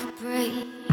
could break.